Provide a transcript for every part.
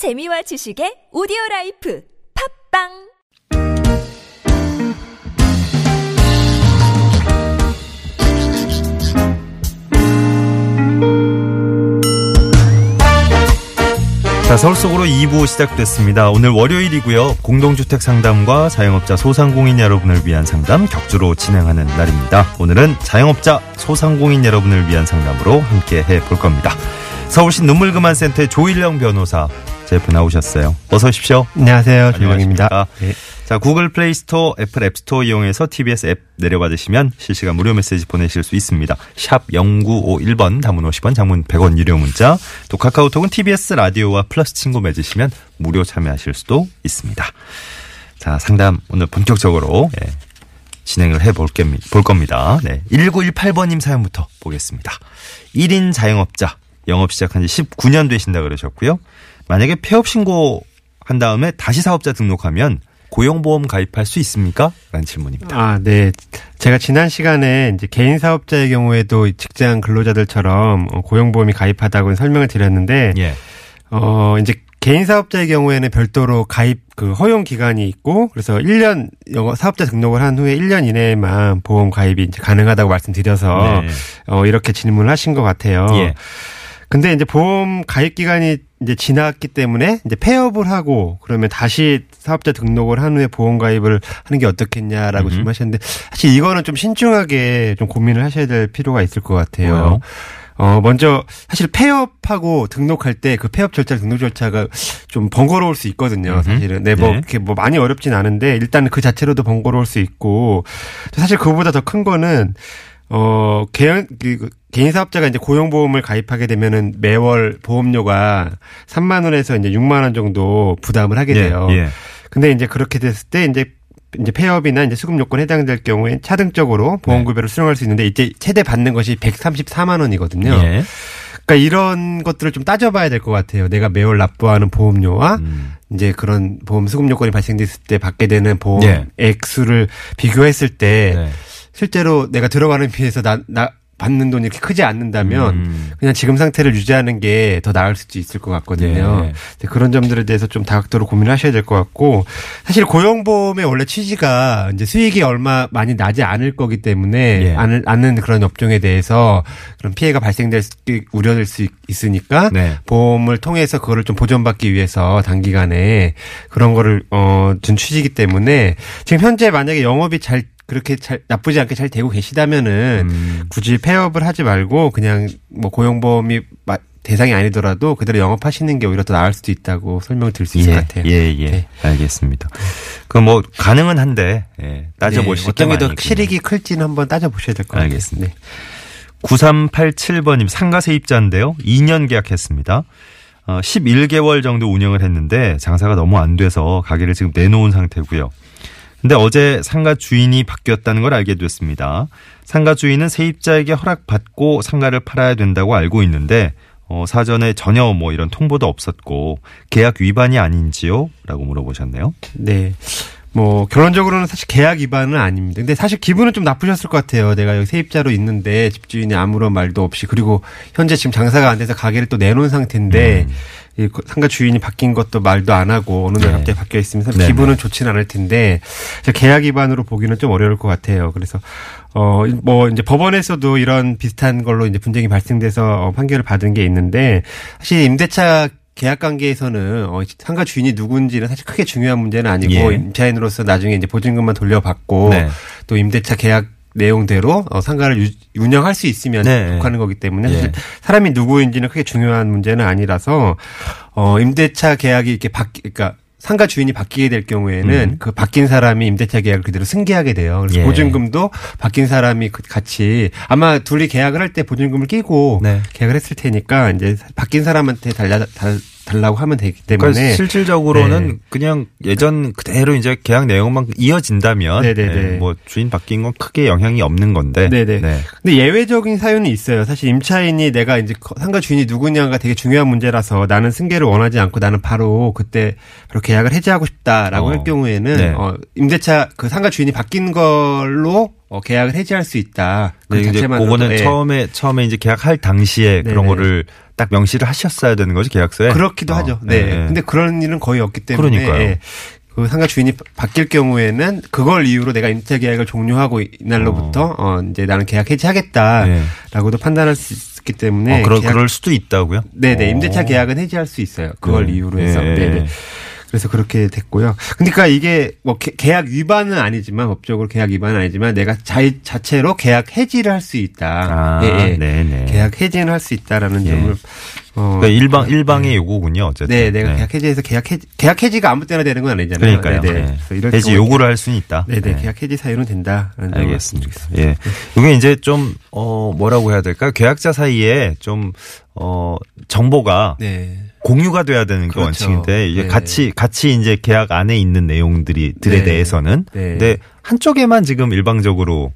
재미와 지식의 오디오 라이프 팟빵 자, 서울 속으로 2부 시작됐습니다. 오늘 월요일이고요. 공동주택 상담과 자영업자 소상공인 여러분을 위한 상담 격주로 진행하는 날입니다. 오늘은 자영업자 소상공인 여러분을 위한 상담으로 함께 해 볼 겁니다. 서울시 눈물그만센터의 조일영 변호사 제 옆에 나오셨어요. 어서 오십시오. 안녕하세요. 안녕하십니까. 네. 자, 구글 플레이 스토어, 애플 앱 스토어 이용해서 TBS 앱 내려받으시면 실시간 무료 메시지 보내실 수 있습니다. 샵 0951번 단문 50원, 장문 100원 유료 문자. 또 카카오톡은 TBS 라디오와 플러스 친구 맺으시면 무료 참여하실 수도 있습니다. 자, 상담 오늘 본격적으로 예, 진행을 해볼 겁니다. 네. 1918번님 사연부터 보겠습니다. 1인 자영업자 영업 시작한 지 19년 되신다 그러셨고요. 만약에 폐업 신고 한 다음에 다시 사업자 등록하면 고용보험 가입할 수 있습니까? 라는 질문입니다. 아, 네. 제가 지난 시간에 이제 개인 사업자의 경우에도 직장 근로자들처럼 어, 고용보험이 가입하다고 설명을 드렸는데, 예. 어, 이제 개인 사업자의 경우에는 별도로 가입 그 허용 기간이 있고, 그래서 1년 영어 사업자 등록을 한 후에 1년 이내에만 보험 가입이 이제 가능하다고 말씀드려서 네. 어, 이렇게 질문을 하신 것 같아요. 예. 근데 이제 보험 가입 기간이 이제 지났기 때문에 이제 폐업을 하고 그러면 다시 사업자 등록을 한 후에 보험 가입을 하는 게 어떻겠냐라고 음흠. 질문하셨는데 사실 이거는 좀 신중하게 좀 고민을 하셔야 될 필요가 있을 것 같아요. 왜요? 어, 먼저 사실 폐업하고 등록할 때 그 폐업 절차, 등록 절차가 좀 번거로울 수 있거든요. 사실은. 네, 뭐 네. 이렇게 뭐 많이 어렵진 않은데 일단 그 자체로도 번거로울 수 있고 사실 그거보다 더 큰 거는 어, 개인, 그, 개인 사업자가 이제 고용보험을 가입하게 되면은 매월 보험료가 3만 원에서 이제 6만 원 정도 부담을 하게 돼요. 예. 예. 근데 이제 그렇게 됐을 때 이제 이제 폐업이나 이제 수급 요건에 해당될 경우에 차등적으로 보험 네. 급여를 수령할 수 있는데 이제 최대 받는 것이 134만 원이거든요. 예. 그러니까 이런 것들을 좀 따져봐야 될 것 같아요. 내가 매월 납부하는 보험료와 음. 이제 그런 보험 수급 요건이 발생됐을 때 받게 되는 보험 예. 액수를 비교했을 때 네. 실제로 내가 들어가는 비해서 나, 나 받는 돈이 이렇게 크지 않는다면 음. 그냥 지금 상태를 유지하는 게 더 나을 수도 있을 것 같거든요. 예. 그런 점들에 대해서 좀 다각도로 고민을 하셔야 될 것 같고 사실 고용보험의 원래 취지가 이제 수익이 얼마 많이 나지 않을 거기 때문에 예. 않을, 않는 그런 업종에 대해서 그런 피해가 발생될 수, 우려될 수 있으니까 네. 보험을 통해서 그거를 좀 보전받기 위해서 단기간에 그런 거를 어 준 취지이기 때문에 지금 현재 만약에 영업이 잘 그렇게 잘 나쁘지 않게 잘 되고 계시다면은 음. 굳이 폐업을 하지 말고 그냥 뭐 고용보험이 마- 대상이 아니더라도 그대로 영업하시는 게 오히려 더 나을 수도 있다고 설명을 드릴 수 있을 예, 것 같아요. 예, 예. 네. 알겠습니다. 그 뭐 가능은 한데 예, 따져보실 네, 어떤 게게더 실익이 클지는 한번 따져보셔야 될 것 같아요. 알겠습니다. 네. 9387번님 상가 세입자인데요. 2년 계약했습니다. 어, 11개월 정도 운영을 했는데 장사가 너무 안 돼서 가게를 지금 내놓은 상태고요. 근데 어제 상가 주인이 바뀌었다는 걸 알게 됐습니다. 상가 주인은 세입자에게 허락받고 상가를 팔아야 된다고 알고 있는데 어, 사전에 전혀 뭐 이런 통보도 없었고 계약 위반이 아닌지요? 라고 물어보셨네요. 네. 뭐 결론적으로는 사실 계약 위반은 아닙니다. 근데 사실 기분은 좀 나쁘셨을 것 같아요. 내가 여기 세입자로 있는데 집주인이 아무런 말도 없이 그리고 현재 지금 장사가 안 돼서 가게를 또 내놓은 상태인데 이 상가 주인이 바뀐 것도 말도 안 하고 어느 날 네. 갑자기 바뀌어 있으면 사실 네네. 기분은 좋지는 않을 텐데 계약 위반으로 보기는 좀 어려울 것 같아요. 그래서 어 뭐 이제 법원에서도 이런 비슷한 걸로 이제 분쟁이 발생돼서 어, 판결을 받은 게 있는데 사실 임대차 계약 관계에서는 어, 상가 주인이 누군지는 사실 크게 중요한 문제는 아니고 예. 임차인으로서 나중에 이제 보증금만 돌려받고 네. 또 임대차 계약 내용대로 어, 상가를 유- 운영할 수 있으면 네. 속하는 거기 때문에 예. 사실 사람이 누구인지는 크게 중요한 문제는 아니라서 어 임대차 계약이 이렇게 바뀌 그러니까 상가 주인이 바뀌게 될 경우에는 음. 그 바뀐 사람이 임대차 계약을 그대로 승계하게 돼요. 그래서 예. 보증금도 바뀐 사람이 그- 같이 아마 둘이 계약을 할 때 보증금을 끼고 네. 계약을 했을 테니까 이제 바뀐 사람한테 달라 달, 달라고 하면 되기 때문에 그러니까 실질적으로는 네. 그냥 예전 그대로 이제 계약 내용만 이어진다면 네네네. 예, 뭐 주인 바뀐 건 크게 영향이 없는 건데. 네네. 네. 근데 예외적인 사유는 있어요. 사실 임차인이 내가 이제 거- 상가 주인이 누구냐가 되게 중요한 문제라서 나는 승계를 원하지 않고 나는 바로 그때 바로 계약을 해지하고 싶다라고 어. 할 경우에는 네. 어, 임대차 그 상가 주인이 바뀐 걸로 어, 계약을 해지할 수 있다. 그 네, 자체만으로도, 그거는 예. 처음에 처음에 이제 계약할 당시에 그런 네네. 거를 딱 명시를 하셨어야 되는 거죠 계약서에. 그렇기도 어, 하죠. 네. 네. 근데 그런 일은 거의 없기 때문에 그러니까요. 예. 그 상가 주인이 바뀔 경우에는 그걸 이유로 내가 임대 계약을 종료하고 이날로부터 어, 이제 나는 계약 해지하겠다라고도 판단할 수 있기 때문에 어, 그럴, 계약- 그럴 수도 있다고요? 네네 오. 임대차 계약은 해지할 수 있어요. 그걸 네. 이유로 해서 예. 네네. 그래서 그렇게 됐고요. 그러니까 이게 뭐 개- 계약 위반은 아니지만 법적으로 계약 위반은 아니지만 내가 자, 자체로 계약 해지를 할 수 있다. 아, 네네. 계약 해지는 할 수 있다라는 예. 점을 어, 그러니까 일방 일방의 요구군요. 어쨌든. 네, 내가 계약 해지해서 계약 해지 계약 해지가 아무 때나 되는 건 아니잖아요. 그러니까요. 네네. 네. 그래서 이럴 해지 요구를 할 수는 있다. 네네 네. 계약 해지 사유는 된다라는 알겠습니다. 예. 이게 이제 좀, 어, 뭐라고 해야 될까요? 계약자 사이에 좀, 어, 정보가 네. 공유가 돼야 되는 게 그렇죠. 원칙인데 이게 네. 같이 같이 이제 계약 안에 있는 내용들이 들에 네. 대해서는 네. 근데 한쪽에만 지금 일방적으로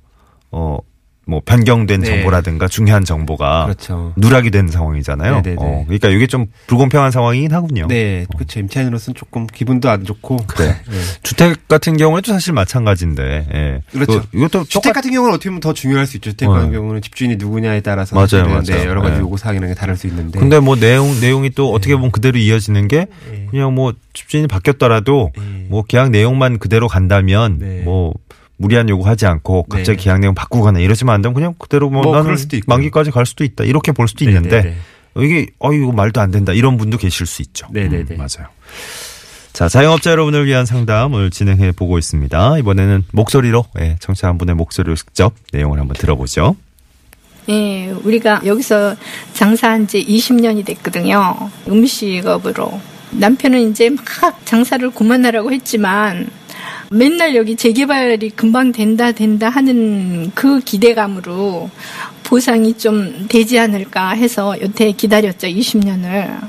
어 뭐 변경된 네. 정보라든가 중요한 정보가 그렇죠. 누락이 된 상황이잖아요. 네네네. 어, 그러니까 이게 좀 불공평한 상황이긴 하군요. 네, 그렇죠. 임차인으로서는 조금 기분도 안 좋고. 그래. 네. 주택 같은 경우에도 사실 마찬가지인데. 예. 그렇죠. 그 이것도 주택 같은 경우는 어떻게 보면 더 중요할 수 있죠. 주택 어. 같은 경우는 집주인이 누구냐에 따라서 맞아요, 맞아요. 네, 여러 가지 네. 요구 사항이라는 게 다를 수 있는데. 근데 뭐 내용 내용이 또 어떻게 보면 그대로 이어지는 게 네. 그냥 뭐 집주인이 바뀌었더라도 네. 뭐 계약 내용만 그대로 간다면 네. 뭐 무리한 요구하지 않고 갑자기 네. 계약 내용 바꾸거나 이러지만 안 되면 그냥 그대로 뭐, 뭐 나는 그럴 수도 있고요. 만기까지 갈 수도 있다 이렇게 볼 수도 네, 있는데 네, 이게 어 이거 말도 안 된다 이런 분도 계실 수 있죠. 네, 네, 음, 네. 맞아요. 자 자영업자 여러분을 위한 상담을 진행해 보고 있습니다. 이번에는 목소리로 예, 청취자 한 분의 목소리로 직접 내용을 한번 들어보죠. 예, 우리가 여기서 장사한 지 20년이 됐거든요. 음식업으로. 남편은 이제 막 장사를 그만하라고 했지만 맨날 여기 재개발이 금방 된다 된다 하는 그 기대감으로 보상이 좀 되지 않을까 해서 여태 기다렸죠 20년을.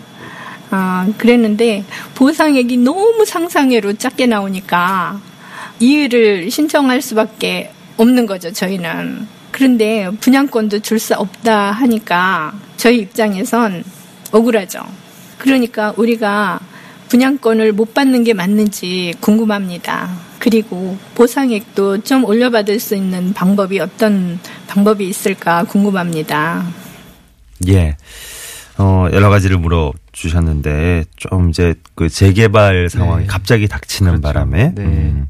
아 그랬는데 보상액이 너무 상상외로 작게 나오니까 이의를 신청할 수밖에 없는 거죠 저희는. 그런데 분양권도 줄 수 없다 하니까 저희 입장에선 억울하죠. 그러니까 우리가 분양권을 못 받는 게 맞는지 궁금합니다. 그리고 보상액도 좀 올려받을 수 있는 방법이 어떤 방법이 있을까 궁금합니다. 예. 어, 여러 가지를 물어 주셨는데, 좀 이제 그 재개발 상황이 네. 갑자기 닥치는 그렇죠. 바람에, 네. 음,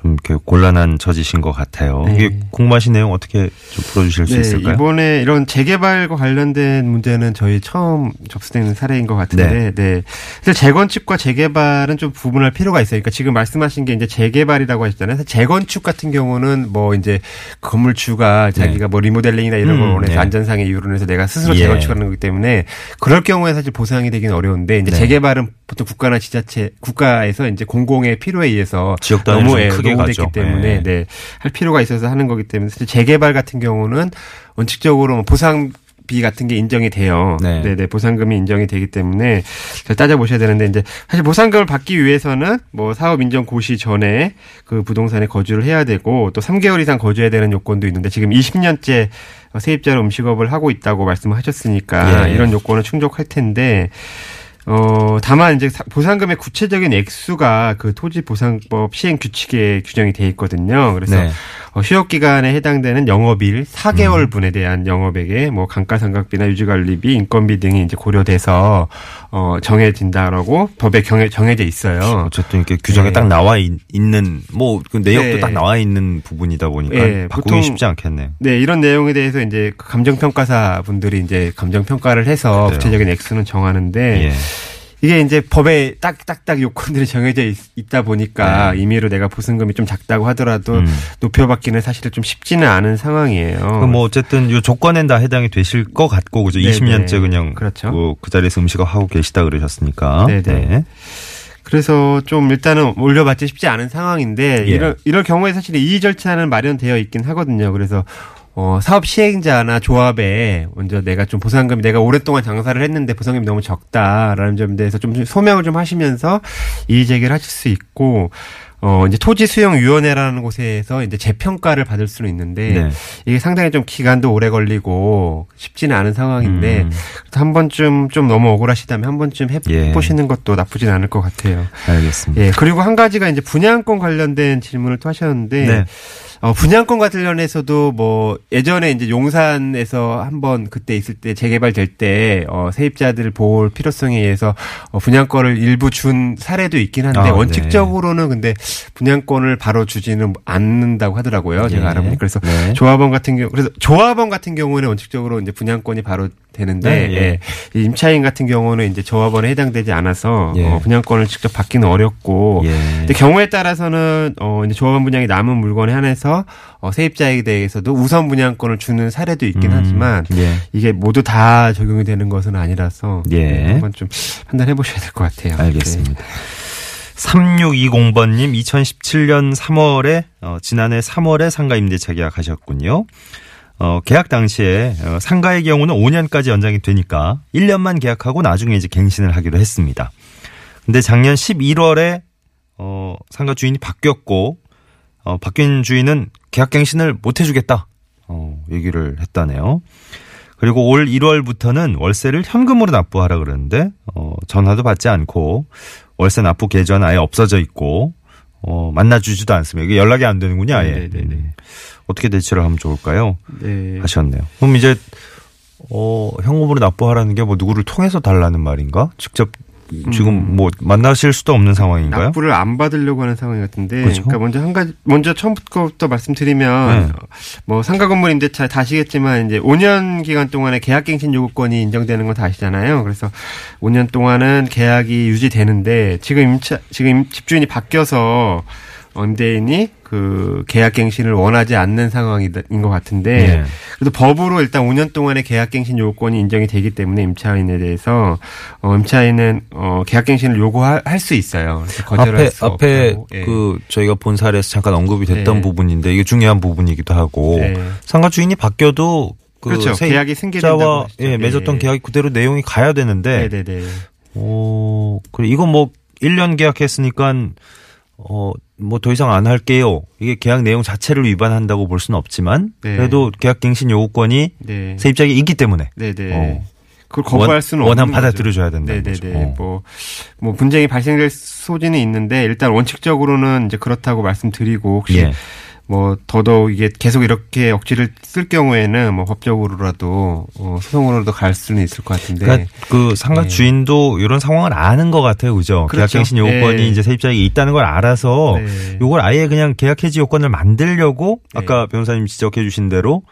좀 이렇게 곤란한 처지신 것 같아요. 네. 이게 궁금하신 내용 어떻게 좀 풀어주실 수 네, 있을까요? 이번에 이런 재개발과 관련된 문제는 저희 처음 접수되는 사례인 것 같은데, 네. 사실 재건축과 재개발은 좀 구분할 필요가 있어요. 그러니까 지금 말씀하신 게 이제 재개발이라고 하셨잖아요. 재건축 같은 경우는 뭐 이제 건물주가 자기가 뭐 리모델링이나 이런 걸 네. 음, 원해서 네. 안전상의 이유로 해서 내가 스스로 예. 재건축하는 거기 때문에 그럴 경우에 사실 보상이 되기는 어려운데 이제 네. 재개발은 보통 국가나 지자체 국가에서 이제 공공의 필요에 의해서 지역 단위로 너무 노후됐기 가죠. 때문에 네. 네, 할 필요가 있어서 하는 거기 때문에 사실 재개발 같은 경우는 원칙적으로 뭐 보상 비 같은 게 인정이 돼요. 네. 네, 네, 보상금이 인정이 되기 때문에 잘 따져 보셔야 되는데 이제 사실 보상금을 받기 위해서는 뭐 사업 인정 고시 전에 그 부동산에 거주를 해야 되고 또 3개월 이상 거주해야 되는 요건도 있는데 지금 20년째 세입자로 음식업을 하고 있다고 말씀하셨으니까 예. 이런 요건은 충족할 텐데 어, 다만 이제 사- 보상금의 구체적인 액수가 그 토지 보상법 시행 규칙에 규정이 돼 있거든요. 그래서 네. 어, 휴업 기간에 해당되는 영업일 4개월 분에 대한 영업액에 뭐 감가상각비나 유지관리비, 인건비 등이 이제 고려돼서 어, 정해진다라고 법에 정해, 정해져 있어요. 어쨌든 이렇게 규정에 네. 딱 나와 있, 는 뭐, 그 내역도 네. 딱 나와 있는 부분이다 보니까 네, 바꾸기 보통 쉽지 않겠네요. 네, 이런 내용에 대해서 이제 그 감정평가사 분들이 이제 감정평가를 해서 그래요. 구체적인 액수는 정하는데 예. 이게 이제 법에 딱딱딱 요건들이 정해져 있, 다 보니까 네. 임의로 내가 보상금이 좀 작다고 하더라도 음. 높여받기는 사실은 좀 쉽지는 않은 상황이에요. 뭐 어쨌든 요 조건엔 다 해당이 되실 것 같고 그죠? 네네. 20년째 그냥 그렇죠. 그, 그 자리에서 음식을 하고 계시다 그러셨으니까. 네네. 네. 그래서 좀 일단은 올려받기 쉽지 않은 상황인데 예. 이럴 이럴 경우에 사실 이의 절차는 마련되어 있긴 하거든요. 그래서 어, 사업 시행자나 조합에 먼저 내가 좀 보상금이 내가 오랫동안 장사를 했는데 보상금이 너무 적다라는 점에 대해서 좀 소명을 좀 하시면서 이의 제기를 하실 수 있고 어, 이제 토지 수용 위원회라는 곳에서 이제 재평가를 받을 수는 있는데 네. 이게 상당히 좀 기간도 오래 걸리고 쉽지는 않은 상황인데 음. 그래서 한 번쯤 좀 너무 억울하시다면 한 번쯤 예. 해보시는 것도 나쁘진 않을 것 같아요. 알겠습니다. 예, 그리고 한 가지가 이제 분양권 관련된 질문을 또 하셨는데, 네. 어, 분양권과 관련해서도 뭐 예전에 이제 용산에서 한번 그때 있을 때 재개발될 때 어, 세입자들 보호 필요성에 의해서 어, 분양권을 일부 준 사례도 있긴 한데 아, 네. 원칙적으로는 근데 분양권을 바로 주지는 않는다고 하더라고요. 제가 예. 알아보니 그래서 네. 조합원 같은 경우 그래서 조합원 같은 경우에는 원칙적으로 이제 분양권이 바로 되는데 네, 예. 예. 이 임차인 같은 경우는 이제 조합원에 해당되지 않아서 예. 어, 분양권을 직접 받기는 어렵고 예. 근데 경우에 따라서는 어 이제 조합원 분양이 남은 물건에 한해서 어 세입자에 대해서도 우선 분양권을 주는 사례도 있긴 음, 하지만 예. 이게 모두 다 적용이 되는 것은 아니라서 예. 네, 한번 좀 판단해 보셔야 될 것 같아요. 알겠습니다. 3620번님, 2017년 3월에, 어, 지난해 3월에 상가 임대차 계약하셨군요. 어, 계약 당시에 어, 상가의 경우는 5년까지 연장이 되니까 1년만 계약하고 나중에 이제 갱신을 하기로 했습니다. 근데 작년 11월에 어, 상가 주인이 바뀌었고 어, 바뀐 주인은 계약 갱신을 못 해주겠다. 어, 얘기를 했다네요. 그리고 올 1월부터는 월세를 현금으로 납부하라 그러는데 어, 전화도 받지 않고 월세 납부 계좌는 아예 없어져 있고 어, 만나주지도 않습니다. 이게 연락이 안 되는군요. 아예. 네네네. 음. 어떻게 대처를 하면 좋을까요? 네. 하셨네요. 그럼 이제 어, 현금으로 납부하라는 게 뭐 누구를 통해서 달라는 말인가? 직접 지금 뭐 만나실 수도 없는 상황인가요? 납부를 안 받으려고 하는 상황 같은데, 그렇죠. 그러니까 먼저 한 가지, 먼저 처음부터 말씀드리면, 네. 뭐 상가 건물 임대차 다 아시겠지만 이제 5년 기간 동안에 계약 갱신 요구권이 인정되는 건 다 아시잖아요. 그래서 5년 동안은 계약이 유지되는데 지금 임차 지금 임- 집주인이 바뀌어서 어, 임대인이 그 계약갱신을 원하지 않는 상황인 것 같은데 네. 그래도 법으로 일단 5년 동안의 계약갱신 요구권이 인정이 되기 때문에 임차인에 대해서 어, 임차인은 어, 계약갱신을 요구할 수 있어요. 거절할 앞에 수 앞에 없고, 예. 그 저희가 본 사례에서 잠깐 언급이 됐던 네. 부분인데 이게 중요한 부분이기도 하고 네. 상가 주인이 바뀌어도 그 그렇죠. 계약이 승계된다고 하시죠. 예, 맺었던 네. 계약이 그대로 내용이 가야 되는데 네네네. 오, 그래 이건 뭐 1년 계약했으니까 어, 뭐 더 이상 안 할게요. 이게 계약 내용 자체를 위반한다고 볼 수는 없지만 네. 그래도 계약 갱신 요구권이 네. 세입자에게 있기 때문에 네네. 어. 그걸 거부할 원- 수는 원한 없는 거죠. 받아들여 줘야 된다는 네네네. 거죠. 어. 뭐, 뭐 분쟁이 발생될 소지는 있는데 일단 원칙적으로는 이제 그렇다고 말씀드리고 혹시 예. 뭐 더더욱 이게 계속 이렇게 억지를 쓸 경우에는 뭐 법적으로라도 어, 소송으로도 갈 수는 있을 것 같은데. 그러니까 그 상가 네. 주인도 이런 상황을 아는 것 같아요, 그죠? 그렇죠. 계약갱신 요건이 네. 이제 세입자에게 있다는 걸 알아서 네. 요걸 아예 그냥 계약 해지 요건을 만들려고 네. 아까 변호사님 지적해주신 대로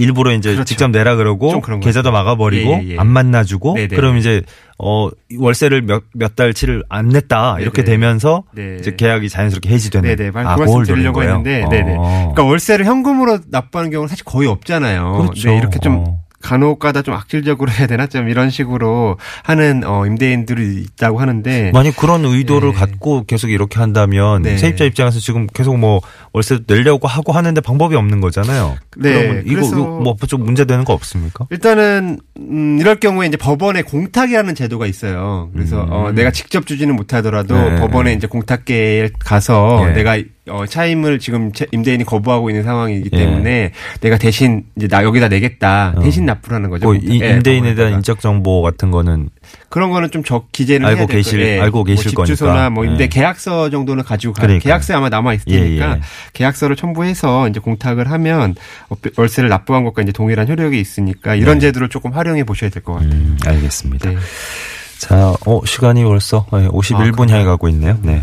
일부러 이제 그렇죠. 직접 내라 그러고 계좌도. 막아버리고 예, 예, 예. 안 만나주고 네네. 그럼 이제 어 월세를 몇 몇 달치를 안 냈다 이렇게 네네. 되면서 네. 이제 계약이 자연스럽게 해지되는 네네. 말- 아, 그 말씀 드리려고 했는데? 네네. 어. 그러니까 월세를 현금으로 납부하는 경우는 사실 거의 없잖아요. 그렇죠. 네, 이렇게 좀 어. 간혹가다 좀 악질적으로 해야 되나 좀 이런 식으로 하는 어, 임대인들이 있다고 하는데. 만약 그런 의도를 네. 갖고 계속 이렇게 한다면 네. 세입자 입장에서 지금 계속 뭐 월세 내려고 하고 하는데 방법이 없는 거잖아요. 네, 이거, 이거 뭐좀 문제 되는 거 없습니까? 일단은 음, 이럴 경우에 이제 법원에 공탁이라는 제도가 있어요. 그래서 음. 어, 내가 직접 주지는 못하더라도 네. 법원에 이제 공탁계에 가서 네. 내가 어, 차임을 지금 차- 임대인이 거부하고 있는 상황이기 예. 때문에 내가 대신 이제 나 여기다 내겠다 어. 대신 납부라는 거죠. 뭐 이- 예, 임대인에 대한. 인적 정보 같은 거는 그런 거는 좀 적 기재를 알고 계실-. 예. 알고 계실 뭐 집주소나 거니까. 뭐 임대 예. 계약서 정도는 가지고 가. 그러니까요. 계약서에 아마 남아 있을 예, 테니까 예. 계약서를 첨부해서 이제 공탁을 하면 어, 월세를 납부한 것과 이제 동일한 효력이 있으니까 이런 제도를 조금 활용해 보셔야 될 것 같아요. 네. 음, 알겠습니다. 네. 자, 어, 시간이 벌써 네, 51분 아, 향해 가고 있네요. 네.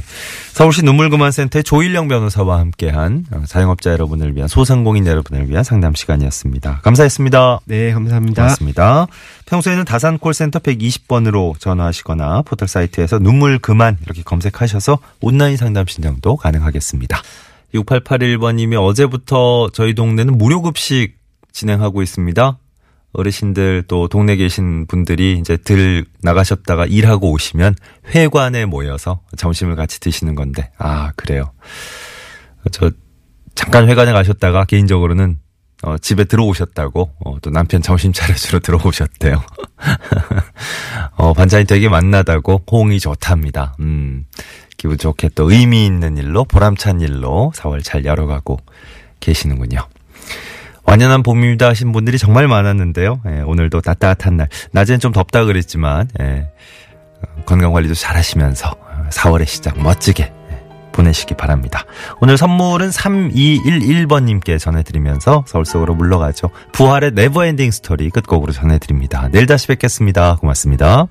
서울시 눈물그만센터의 조일령 변호사와 함께한 어, 자영업자 여러분을 위한 소상공인 여러분을 위한 상담 시간이었습니다. 감사했습니다. 네, 감사합니다. 고맙습니다. 평소에는 다산 콜센터 120번으로 전화하시거나 포털 사이트에서 눈물 그만 이렇게 검색하셔서 온라인 상담 신청도 가능하겠습니다. 6881번님이 어제부터 저희 동네는 무료급식 진행하고 있습니다. 어르신들 또 동네 계신 분들이 이제 들 나가셨다가 일하고 오시면 회관에 모여서 점심을 같이 드시는 건데 아 그래요. 저 잠깐 회관에 가셨다가 개인적으로는 어, 집에 들어오셨다고 어, 또 남편 점심 차려주러 들어오셨대요. 어, 반찬이 되게 맛나다고 호응이 좋답니다. 음, 기분 좋게 또 의미 있는 일로 보람찬 일로 4월 잘 열어가고 계시는군요. 완연한 봄입니다 하신 분들이 정말 많았는데요. 예, 오늘도 따뜻한 날. 낮엔 좀 덥다 그랬지만, 예, 어, 건강 관리도 잘 하시면서 4월의 시작 멋지게 예, 보내시기 바랍니다. 오늘 선물은 3211번님께 전해드리면서 서울 속으로 물러가죠. 부활의 Never Ending Story 끝곡으로 전해드립니다. 내일 다시 뵙겠습니다. 고맙습니다.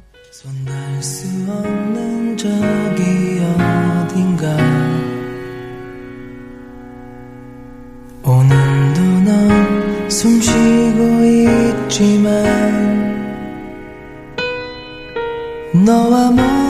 숨 쉬고 있지만 너와 멀